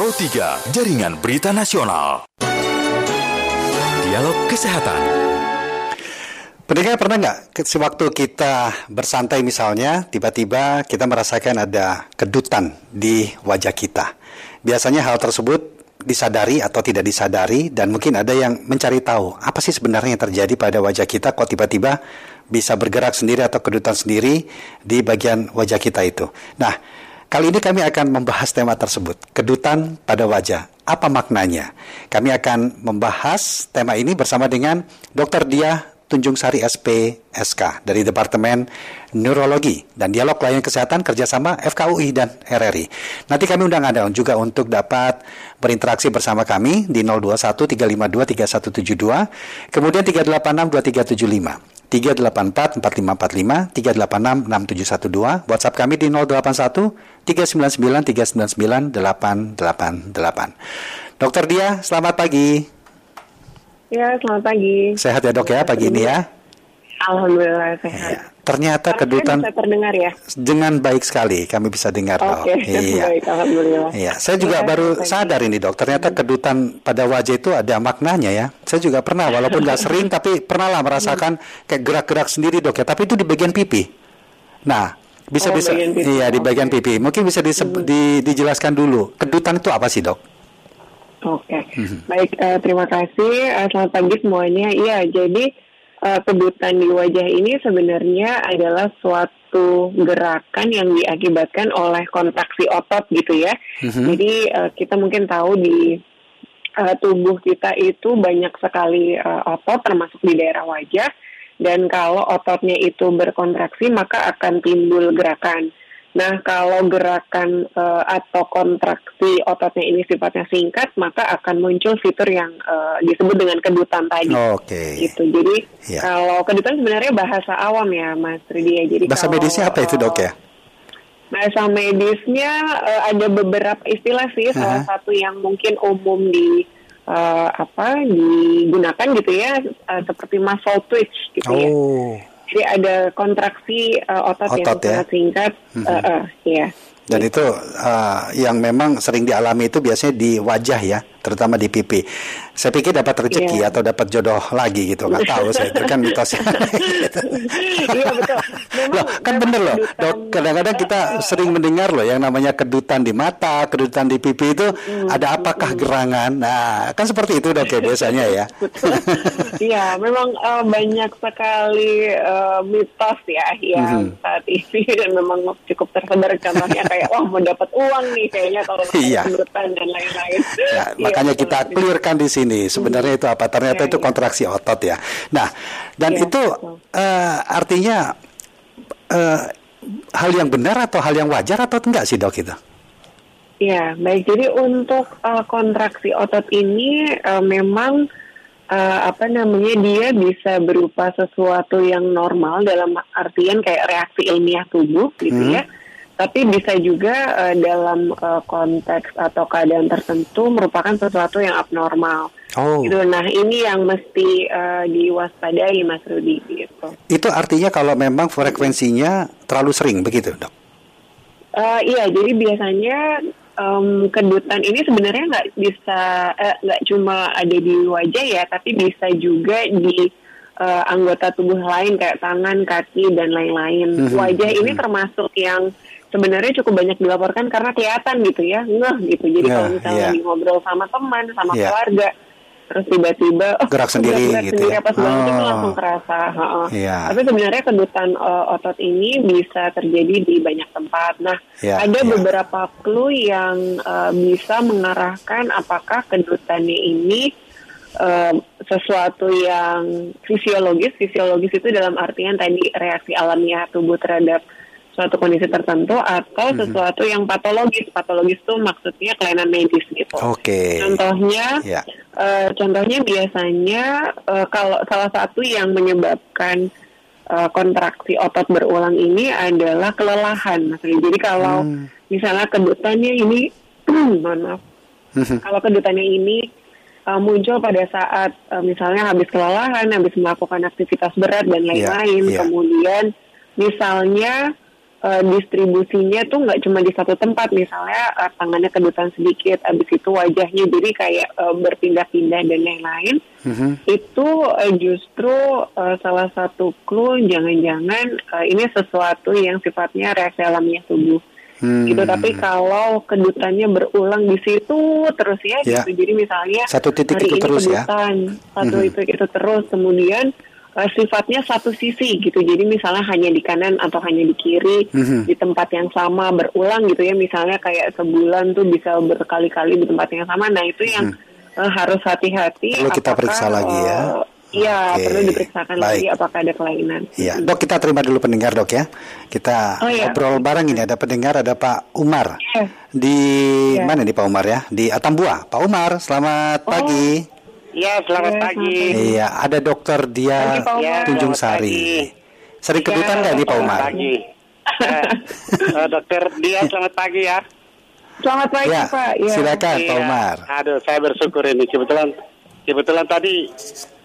Pro 3, Jaringan Berita Nasional. Dialog Kesehatan. Pendengar pernah nggak sewaktu kita bersantai misalnya, tiba-tiba kita merasakan ada kedutan di wajah kita. Biasanya hal tersebut disadari atau tidak disadari dan mungkin ada yang mencari tahu apa sih sebenarnya yang terjadi pada wajah kita kok tiba-tiba bisa bergerak sendiri atau kedutan sendiri di bagian wajah kita itu. Nah, kali ini kami akan membahas tema tersebut, kedutan pada wajah. Apa maknanya? Kami akan membahas tema ini bersama dengan Dr. Dia Tunjung Sari SP SK dari Departemen Neurologi dan Dialog Layanan Kesehatan kerjasama FKUI dan RRI. Nanti kami undang Anda juga untuk dapat berinteraksi bersama kami di 021 352 3172, kemudian 386 2375. 384 4545 386 6712 WhatsApp kami di 081 399 399 888 Dokter Dia, selamat pagi. Ya, selamat pagi. Sehat ya dok ya pagi ini ya? Alhamdulillah sehat. Ya. Ternyata kedutan bisa terdengar ya? dengan baik sekali kami bisa dengar dok. Oke, Iya. baik, alhamdulillah. Iya, saya juga Ya, baru pagi. sadar ini dok. Ternyata kedutan pada wajah itu ada maknanya ya. Saya juga pernah, walaupun nggak sering, tapi pernah lah merasakan kayak gerak-gerak sendiri dok ya. Tapi itu di bagian pipi. Nah, bisa Oh, bisa, iya di bagian pipi. Mungkin bisa diseb- di- dijelaskan dulu. Kedutan itu apa sih dok? Oke, Mhm. baik. eh, terima kasih. Eh, selamat pagi semuanya. Iya, jadi eh, kedutan di wajah ini sebenarnya adalah suatu gerakan yang diakibatkan oleh kontraksi otot gitu ya. Mhm. Jadi eh, kita mungkin tahu di eh, tubuh kita itu banyak sekali eh, otot termasuk di daerah wajah dan kalau ototnya itu berkontraksi maka akan timbul gerakan. Nah, kalau gerakan eh, atau kontraksi ototnya ini sifatnya singkat, maka akan muncul fitur yang eh, disebut dengan kedutan tadi. Oke. Gitu. Jadi Iya. kalau kedutan sebenarnya bahasa awam ya, Mas Ridi ya. Jadi Bahasa kalau, medisnya apa itu dok eh, ya? Bahasa medisnya eh, ada beberapa istilah sih. Salah Aha. satu yang mungkin umum di eh, apa digunakan gitu ya, eh, seperti muscle twitch gitu ya. Jadi ada kontraksi eh, otot, yang Otot ya. sangat singkat. Mhm. eh, eh, ya. Dan itu uh, yang memang sering dialami itu biasanya di wajah ya, terutama di pipi. Saya pikir dapat rezeki Iya. atau dapat jodoh lagi gitu, nggak tahu saya itu kan mitosnya. Iya betul. Memang- loh, kan memang bener loh, kedutan- dok. Kadang-kadang kita sering mendengar loh yang namanya kedutan di mata, kedutan di pipi itu Hmm, ada apakah gerangan? Nah, kan seperti itu dok ya biasanya ya. Iya, memang eh, banyak sekali eh, mitos ya yang Mhm. saat ini dan memang cukup tersebar contohnya kayak wah mau dapat uang nih kayaknya kalau Iya. kedutan dan lain-lain. Ya, makanya betul. kita clearkan di sini sebenarnya itu apa? Ternyata Iya, itu iya. kontraksi otot ya. Nah, dan Iya, itu eh, artinya eh, hal yang benar atau hal yang wajar atau enggak sih dok itu? Ya, baik. Jadi untuk uh, kontraksi otot ini uh, memang uh, apa namanya dia bisa berupa sesuatu yang normal dalam artian kayak reaksi ilmiah tubuh gitu Hmm. ya. Tapi bisa juga uh, dalam uh, konteks atau keadaan tertentu merupakan sesuatu yang abnormal. Oh, Gitu. Nah, ini yang mesti uh, diwaspadai Mas Rudi gitu. itu artinya kalau memang frekuensinya terlalu sering begitu dok? Eh, iya, jadi biasanya em, kedutan ini sebenarnya nggak bisa eh, nggak cuma ada di wajah ya, tapi bisa juga di eh, anggota tubuh lain kayak tangan, kaki dan lain-lain. Mhm, Wajah ini mhm. termasuk yang sebenarnya cukup banyak dilaporkan karena kelihatan gitu ya, ngeh gitu. Jadi Ya, kalau misalnya lagi ngobrol sama teman, sama Ya. keluarga, terus tiba-tiba oh, Gerak sendiri gerak gitu sendiri ya. apa segala Oh. langsung kerasa. ha-ha. Iya. Tapi sebenarnya kedutan eh, otot ini bisa terjadi di banyak tempat. Nah, Ya, ada ya. beberapa clue yang eh, bisa mengarahkan apakah kedutannya ini eh, sesuatu yang fisiologis. Fisiologis itu dalam artian tadi reaksi alamiah tubuh terhadap suatu kondisi tertentu atau Mhm. sesuatu yang patologis. Patologis itu maksudnya kelainan medis gitu. Oke. Contohnya, Ya. eh, contohnya biasanya eh, kalau salah satu yang menyebabkan eh, kontraksi otot berulang ini adalah kelelahan. Ri. Jadi kalau Hmm. misalnya kedutannya ini, mohon maaf, kalau kedutannya ini eh, muncul pada saat eh, misalnya habis kelelahan, habis melakukan aktivitas berat dan lain-lain, iya. kemudian misalnya uh, distribusinya tuh nggak cuma di satu tempat misalnya uh, tangannya kedutan sedikit abis itu wajahnya jadi kayak uh, berpindah-pindah dan lain-lain Mhm. itu uh, justru uh, salah satu clue jangan-jangan uh, ini sesuatu yang sifatnya reaksi alamiah tubuh Hmm. gitu tapi kalau kedutannya berulang di situ terus ya, Ya. gitu jadi misalnya Satu titik hari itu ini terus ya? kedutan satu Mhm. itu itu terus kemudian uh, sifatnya satu sisi gitu jadi misalnya hanya di kanan atau hanya di kiri Mhm. di tempat yang sama berulang gitu ya misalnya kayak sebulan tuh bisa berkali-kali di tempat yang sama nah itu yang uh, harus hati-hati. Perlu kita periksa lagi ya. uh, Iya, Oke. perlu diperiksakan Baik. lagi apakah ada kelainan. Iya, dok kita terima dulu pendengar dok ya. Kita Oh, iya. ngobrol bareng ini ada pendengar ada Pak Umar Iya. di Iya. mana nih Pak Umar ya? Di Atambua. Pak Umar, selamat Oh. pagi. Ya, selamat Ya, pagi. Iya, ada dokter dia Pagi, Pak Umar. Tunjung Sari. pagi. Sering kedutan Ya, nggak nih Pak selamat Umar? Pagi. Eh, dokter dia selamat pagi ya. Selamat pagi Ya, Pak. Ya. silakan Pak Iya. Umar. Aduh, saya bersyukur ini kebetulan kebetulan tadi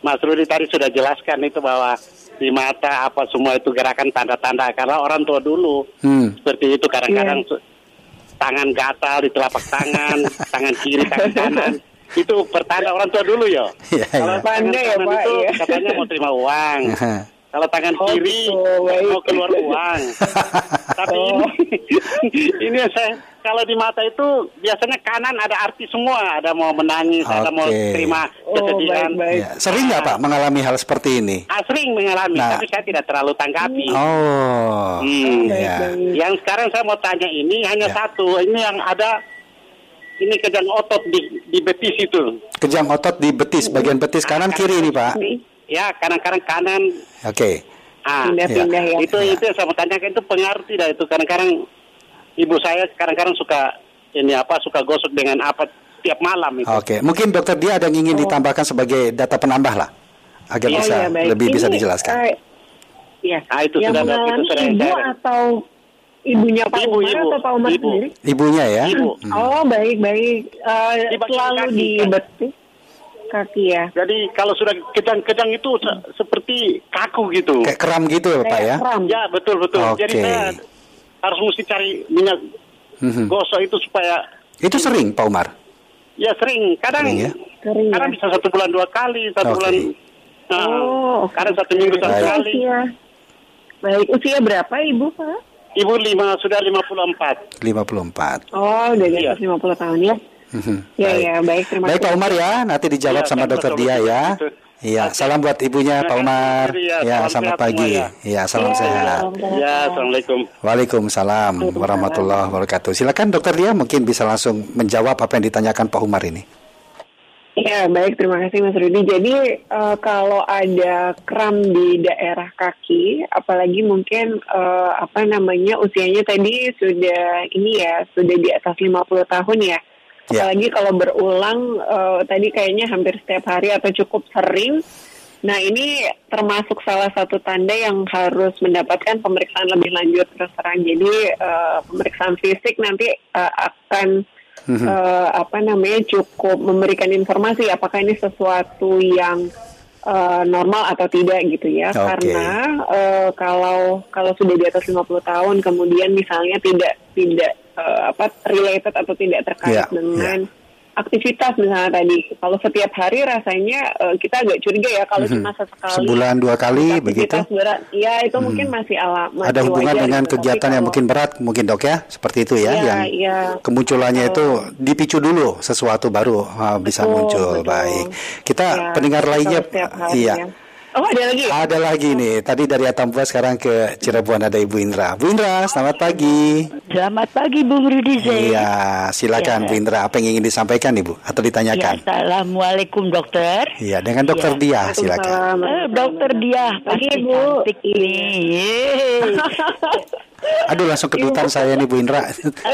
Mas Rudi tadi sudah jelaskan itu bahwa di mata apa semua itu gerakan tanda-tanda karena orang tua dulu Hmm. seperti itu kadang-kadang Iya. tangan gatal di telapak tangan, tangan kiri, tangan kanan. Itu pertanda orang tua dulu ya. Kalau tangan Pandai ya, kanan Pak, itu iya. katanya mau terima uang. Kalau tangan Oh, kiri gitu, mau keluar uang. Tapi Oh. ini ini saya kalau di mata itu biasanya kanan ada arti semua, ada mau menangis, ada mau terima Oh, kesedihan. Iya. Sering nggak Pak mengalami hal seperti ini? Ah, sering mengalami, Nah. tapi saya tidak terlalu tanggapi. Oh, Hmm. iya. Yang sekarang saya mau tanya ini hanya Ya. satu, ini yang ada ini kejang otot di di betis itu. Kejang otot di betis, bagian betis kanan kiri ini Pak. Ya, kadang-kadang kanan Oke. ah pindah-pindah ya. itu Ya. itu yang saya mau tanyakan itu pengaruh tidak itu kadang-kadang ibu saya kadang-kadang suka ini apa suka gosok dengan apa tiap malam itu. Oke, mungkin dokter dia ada yang ingin ditambahkan sebagai data penambah lah, agar Oh, bisa baik. lebih bisa Ini, dijelaskan. eh, Iya. Ah, itu yang sudah mengalami itu sudah ibu saya- atau ibunya Pak Ibu, Umar ibu. atau Pak Umar Ibu. sendiri? Ibunya ya. Ibu. Hmm. Oh baik baik. Eh, Di bagian selalu kaki, di kan? betis kaki ya. Jadi kalau sudah kejang-kejang itu se- seperti kaku gitu. Kayak kram gitu ya Pak Kayak ya. kram. Ya betul betul. Oke. Jadi saya harus mesti cari minyak Mhm. gosok itu supaya Itu sering Pak Umar. ya sering. Kadang Sering ya? Sering kadang ya. bisa satu bulan dua kali, satu Oke. bulan. Nah, Oh, kadang satu minggu satu kali. Usia. Baik, usia berapa Ibu, Pak? Ibu lima sudah 54. 54. Oh, udah di Iya. atas 50 tahun ya. Mhm. Ya, Baik. ya, baik. Terima Baik Pak. Umar ya, nanti dijawab Iya, sama saya dokter dia ya. Iya, salam buat ibunya Pak Terima Umar. kasih, ya. Ya, Salam selamat pagi. Ya, salam Iya, sehat. salam sehat. Ya, assalamualaikum. Waalaikumsalam warahmatullahi wabarakatuh. Silakan dokter dia mungkin bisa langsung menjawab apa yang ditanyakan Pak Umar ini. Ya, baik. Terima kasih Mas Rudi. Jadi, eh, kalau ada kram di daerah kaki, apalagi mungkin eh, apa namanya usianya tadi sudah ini ya, sudah di atas 50 tahun ya. Ya. Apalagi kalau berulang eh, tadi kayaknya hampir setiap hari atau cukup sering. Nah, ini termasuk salah satu tanda yang harus mendapatkan pemeriksaan lebih lanjut terus terang. Jadi, eh, pemeriksaan fisik nanti eh, akan Mhm. eh, apa namanya cukup memberikan informasi apakah ini sesuatu yang eh, normal atau tidak gitu ya Oke. karena eh, kalau kalau sudah di atas 50 tahun kemudian misalnya tidak tidak eh, apa related atau tidak terkait Ya, dengan aktivitas misalnya tadi kalau setiap hari rasanya eh, kita agak curiga ya kalau Mhm. cuma sesekali Sebulan dua kali begitu. berat ya itu Hmm. mungkin masih ala masih Ada hubungan wajar dengan gitu. Tapi kegiatan yang kalau- mungkin berat, mungkin dok ya, seperti itu ya, Iya, yang iya. kemunculannya itu dipicu dulu sesuatu baru ah, bisa Betul, muncul. betul. Baik, kita Ya, pendengar lainnya, iya. ya. Oh ada lagi? ya? Ada lagi nih, tadi dari Atambua sekarang ke Cirebon ada Ibu Indra. Bu Indra, selamat pagi. Selamat pagi Bung Rudi Zain. Iya, silakan Ya. Bu Indra. Apa yang ingin disampaikan Ibu atau Ya, ditanyakan? Assalamualaikum dokter. Iya, dengan Dokter Ya. Dia, silakan. Eh, dokter dia Pagi, Bu. cantik ini. Aduh, langsung kedutan saya nih Bu Indra.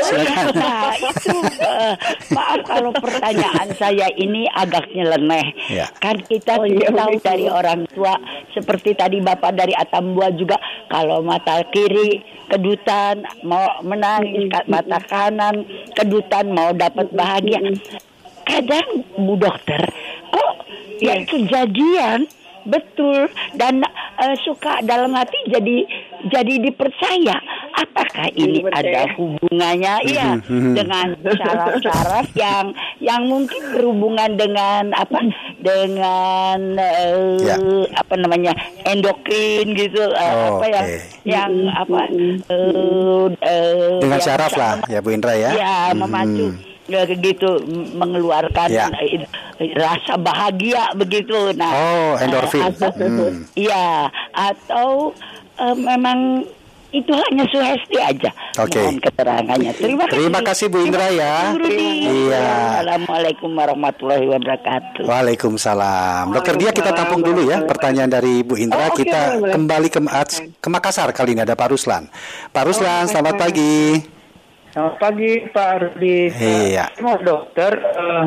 silakan. Nah, itu eh, maaf kalau pertanyaan saya ini agak nyeleneh. Ya. Kan kita Oh, tidak iya, tahu begitu. dari orang tua seperti tadi Bapak dari Atambua juga kalau mata kiri kedutan mau menangis, ka- mata kanan kedutan mau dapat bahagia. Kadang Bu Dokter, kok yang kejadian betul dan eh, suka dalam hati jadi jadi dipercaya apakah ini Betul. ada hubungannya iya dengan syaraf-syaraf yang yang mungkin berhubungan dengan apa dengan eh, Ya. apa namanya endokrin gitu Oh, apa yang oke. yang Mhm. apa eh, eh, Dengan yang syaraf lah ya Bu Indra ya. ya Mhm. memacu ya, gitu mengeluarkan Ya. rasa bahagia begitu nah Oh, endorfin. eh, atau- Hmm. iya atau eh, memang itu hanya sugesti aja Oke. mohon keterangannya terima kasih Terima kasih, Bu Indra, ya. Iya. Assalamualaikum warahmatullahi wabarakatuh Waalaikumsalam. Dokter Dia kita tampung dulu ya pertanyaan dari Bu Indra. Oh, oke, kita boleh, boleh. kembali ke, ke Makassar kali ini ada Pak Ruslan. Pak Ruslan, selamat pagi. Selamat pagi Pak Rudi. Iya. Mau dokter, eh,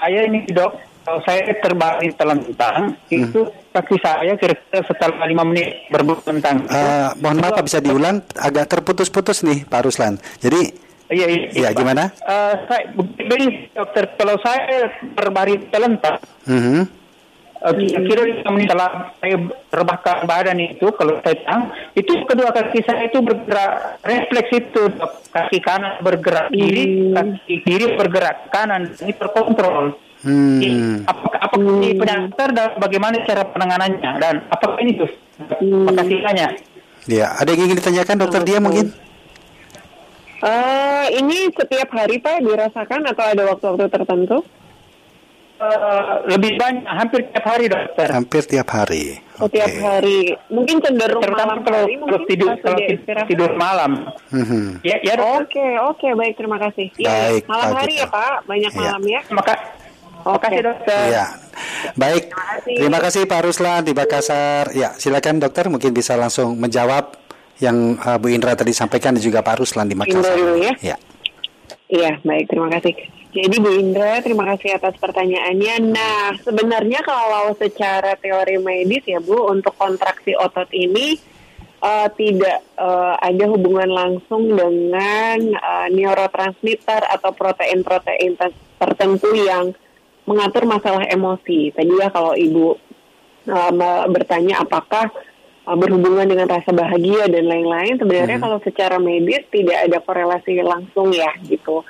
saya ini dok, kalau saya terbang telentang, Hmm. itu kaki saya kira-kira setelah lima menit berbentang. Eh, mohon maaf bisa diulang agak terputus-putus nih Pak Ruslan. Jadi Iya, iya. Iya, Pak. gimana? Eh, saya, begini dokter, kalau saya terbaring telentang, mhm. eh, kira-kira lima menit setelah saya rebahkan badan itu, kalau saya tang, itu kedua kaki saya itu bergerak, refleks itu, dok. kaki kanan bergerak kiri, kaki kiri bergerak kanan, ini terkontrol. Hmm. Jadi, Apakah, apakah ini penyakit dan bagaimana cara penanganannya dan apakah ini tuh? Terima kasih banyak. Ya, ada yang ingin ditanyakan Dokter Dia mungkin? Eh, ini setiap hari Pak dirasakan atau ada waktu-waktu tertentu? Eh, lebih banyak, hampir tiap hari dokter. Hampir tiap hari. Setiap Oke. hari. Mungkin cenderung Terutama malam kalau, hari kalau tidur kalau sudah tid- istirahat. tidur malam. Mhm. Ya, ya. Oke, oke, baik terima kasih. Iya, Baik, malam hari ya Pak, banyak Iya. malam ya. Maka, terima kasih dokter. Ya, baik. kasih. Terima kasih Pak Ruslan di Makassar. Ya, silakan dokter mungkin bisa langsung menjawab yang uh, Bu Indra tadi sampaikan dan juga Pak Ruslan di Makassar. dulu ya. Ya. Iya, baik, terima kasih. Jadi Bu Indra, terima kasih atas pertanyaannya. Nah, sebenarnya kalau secara teori medis ya Bu, untuk kontraksi otot ini eh, tidak eh, ada hubungan langsung dengan eh, neurotransmitter atau protein-protein ter- tertentu yang mengatur masalah emosi. Tadi ya kalau Ibu me- bertanya apakah uh, berhubungan dengan rasa bahagia dan lain-lain sebenarnya kalau secara medis tidak ada korelasi langsung ya gitu.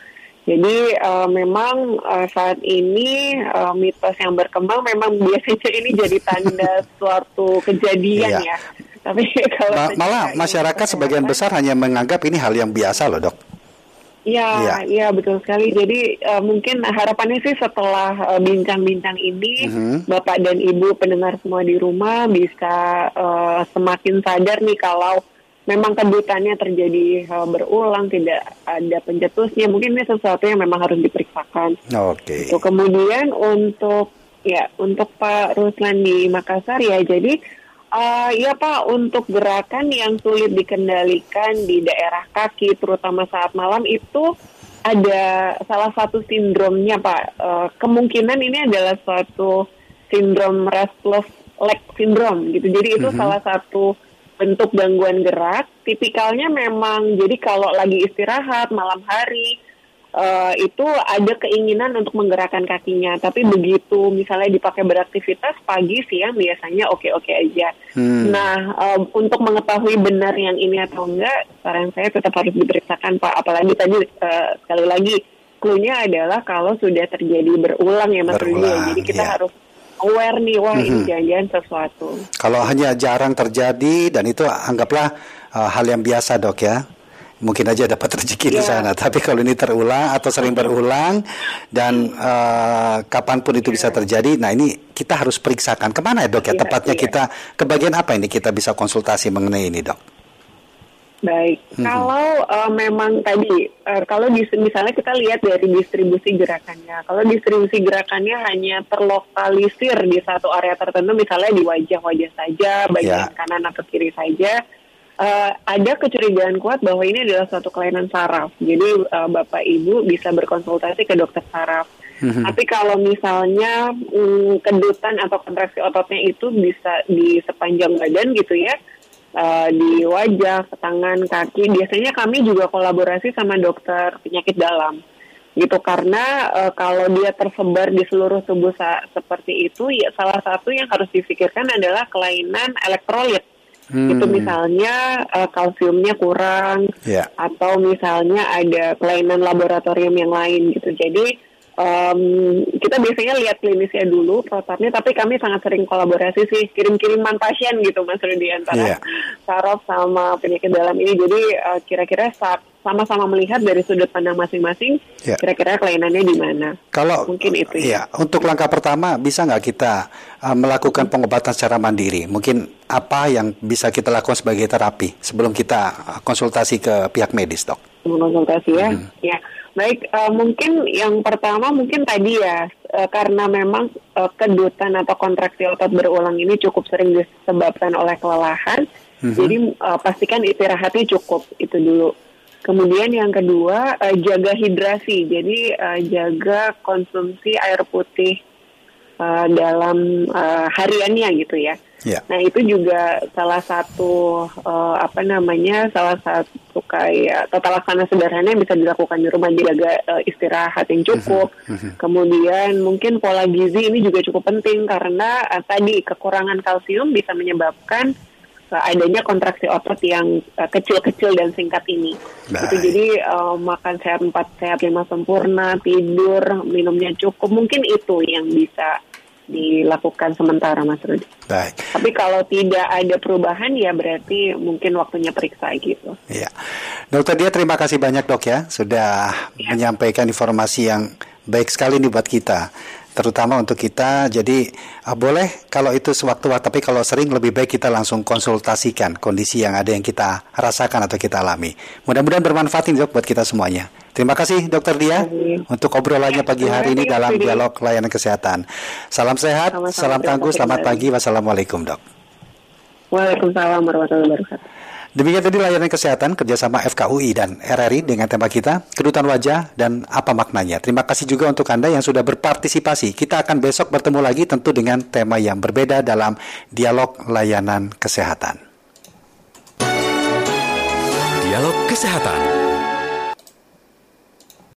Jadi uh, memang uh, saat ini uh, mitos yang berkembang memang biasanya ini jadi tanda suatu kejadian Iya. ya. Tapi kalau Ma- malah masyarakat sebagian besar hanya menganggap ini hal yang biasa loh, Dok. Iya. Iya, iya betul sekali. Jadi uh, mungkin harapannya sih setelah uh, bincang-bincang ini, Mhm. Bapak dan Ibu pendengar semua di rumah bisa uh, semakin sadar nih kalau memang kedutannya terjadi uh, berulang, tidak ada pencetusnya. Mungkin ini sesuatu yang memang harus diperiksakan. Oke. Gitu. Kemudian untuk ya untuk Pak Ruslan di Makassar ya jadi eh ya Pak. Untuk gerakan yang sulit dikendalikan di daerah kaki terutama saat malam itu ada salah satu sindromnya Pak. Eh, kemungkinan ini adalah suatu sindrom restless leg syndrome gitu. Jadi itu salah satu bentuk gangguan gerak. Tipikalnya memang jadi kalau lagi istirahat malam hari eh, itu ada keinginan untuk menggerakkan kakinya, tapi begitu misalnya dipakai beraktivitas pagi siang biasanya oke-oke aja. Hmm. Nah, eh, untuk mengetahui benar yang ini atau enggak, saran saya tetap harus diperiksakan Pak. Apalagi tadi eh, sekali lagi, clue-nya adalah kalau sudah terjadi berulang ya Mas Rudi. Berulang, Jadi kita iya. harus aware nih, wah ini Mhm. jangan-jangan sesuatu. Kalau hanya jarang terjadi dan itu anggaplah uh, hal yang biasa dok ya. Mungkin aja dapat rezeki di Iya. sana. Tapi kalau ini terulang atau sering berulang dan uh, kapan pun itu bisa terjadi, nah ini kita harus periksakan ke mana ya dok ya Iya, tepatnya iya. kita ke bagian apa ini kita bisa konsultasi mengenai ini dok. Baik, Mhm. kalau eh, memang tadi, eh, kalau dis- misalnya kita lihat dari distribusi gerakannya, kalau distribusi gerakannya hanya terlokalisir di satu area tertentu, misalnya di wajah-wajah saja, bagian Ya. kanan atau kiri saja, eh, ada kecurigaan kuat bahwa ini adalah suatu kelainan saraf. Jadi eh, Bapak Ibu bisa berkonsultasi ke dokter saraf. Mhm. Tapi kalau misalnya mm, kedutan atau kontraksi ototnya itu bisa di sepanjang badan gitu ya, eh, di wajah, ke tangan, kaki. Biasanya kami juga kolaborasi sama dokter penyakit dalam, gitu karena eh, kalau dia tersebar di seluruh tubuh sa- seperti itu, ya salah satu yang harus difikirkan adalah kelainan elektrolit. Hmm. Itu misalnya uh, kalsiumnya kurang Ya. atau misalnya ada kelainan laboratorium yang lain gitu. Jadi em, kita biasanya lihat klinisnya dulu protapnya, tapi kami sangat sering kolaborasi sih kirim-kiriman pasien gitu Mas Rudi antara Iya. saraf sama penyakit dalam ini. Jadi eh, kira-kira sa- sama-sama melihat dari sudut pandang masing-masing, Iya. kira-kira kelainannya di mana. Kalau Mungkin itu ya. untuk langkah pertama bisa nggak kita uh, melakukan pengobatan secara mandiri? Mungkin apa yang bisa kita lakukan sebagai terapi sebelum kita uh, konsultasi ke pihak medis, dok? konsultasi ya. Hmm. Ya, baik. eh, mungkin yang pertama mungkin tadi ya eh, karena memang eh, kedutan atau kontraksi otot berulang ini cukup sering disebabkan oleh kelelahan. Mhm. Jadi eh, pastikan istirahatnya cukup itu dulu. Kemudian yang kedua eh, jaga hidrasi. Jadi eh, jaga konsumsi air putih eh, dalam eh, hariannya gitu ya. Ya. Nah itu juga salah satu eh, apa namanya salah satu kayak tata laksana sederhana yang bisa dilakukan di rumah jaga eh, istirahat yang cukup. Kemudian mungkin pola gizi ini juga cukup penting karena eh, tadi kekurangan kalsium bisa menyebabkan adanya kontraksi otot yang kecil-kecil dan singkat ini. Itu jadi eh, makan sehat empat sehat lima sempurna, tidur, minumnya cukup. Mungkin itu yang bisa dilakukan sementara Mas Rudi. Baik. Tapi kalau tidak ada perubahan ya berarti mungkin waktunya periksa gitu. Ya, Dokter Dia terima kasih banyak dok ya sudah Ya. menyampaikan informasi yang baik sekali nih buat kita, terutama untuk kita. Jadi ah, boleh kalau itu sewaktu-waktu, tapi kalau sering lebih baik kita langsung konsultasikan kondisi yang ada yang kita rasakan atau kita alami. Mudah-mudahan bermanfaat ini dok buat kita semuanya. Terima kasih Dokter Dia Amin. untuk obrolannya Ya, pagi hari ini dalam dialog layanan kesehatan. Salam sehat, Sama-sama, salam tangguh, selamat pagi, wassalamualaikum dok. Waalaikumsalam warahmatullahi wabarakatuh. Demikian tadi layanan kesehatan kerjasama FKUI dan RRI dengan tema kita, kedutan wajah dan apa maknanya. Terima kasih juga untuk Anda yang sudah berpartisipasi. Kita akan besok bertemu lagi tentu dengan tema yang berbeda dalam dialog layanan kesehatan. Dialog Kesehatan.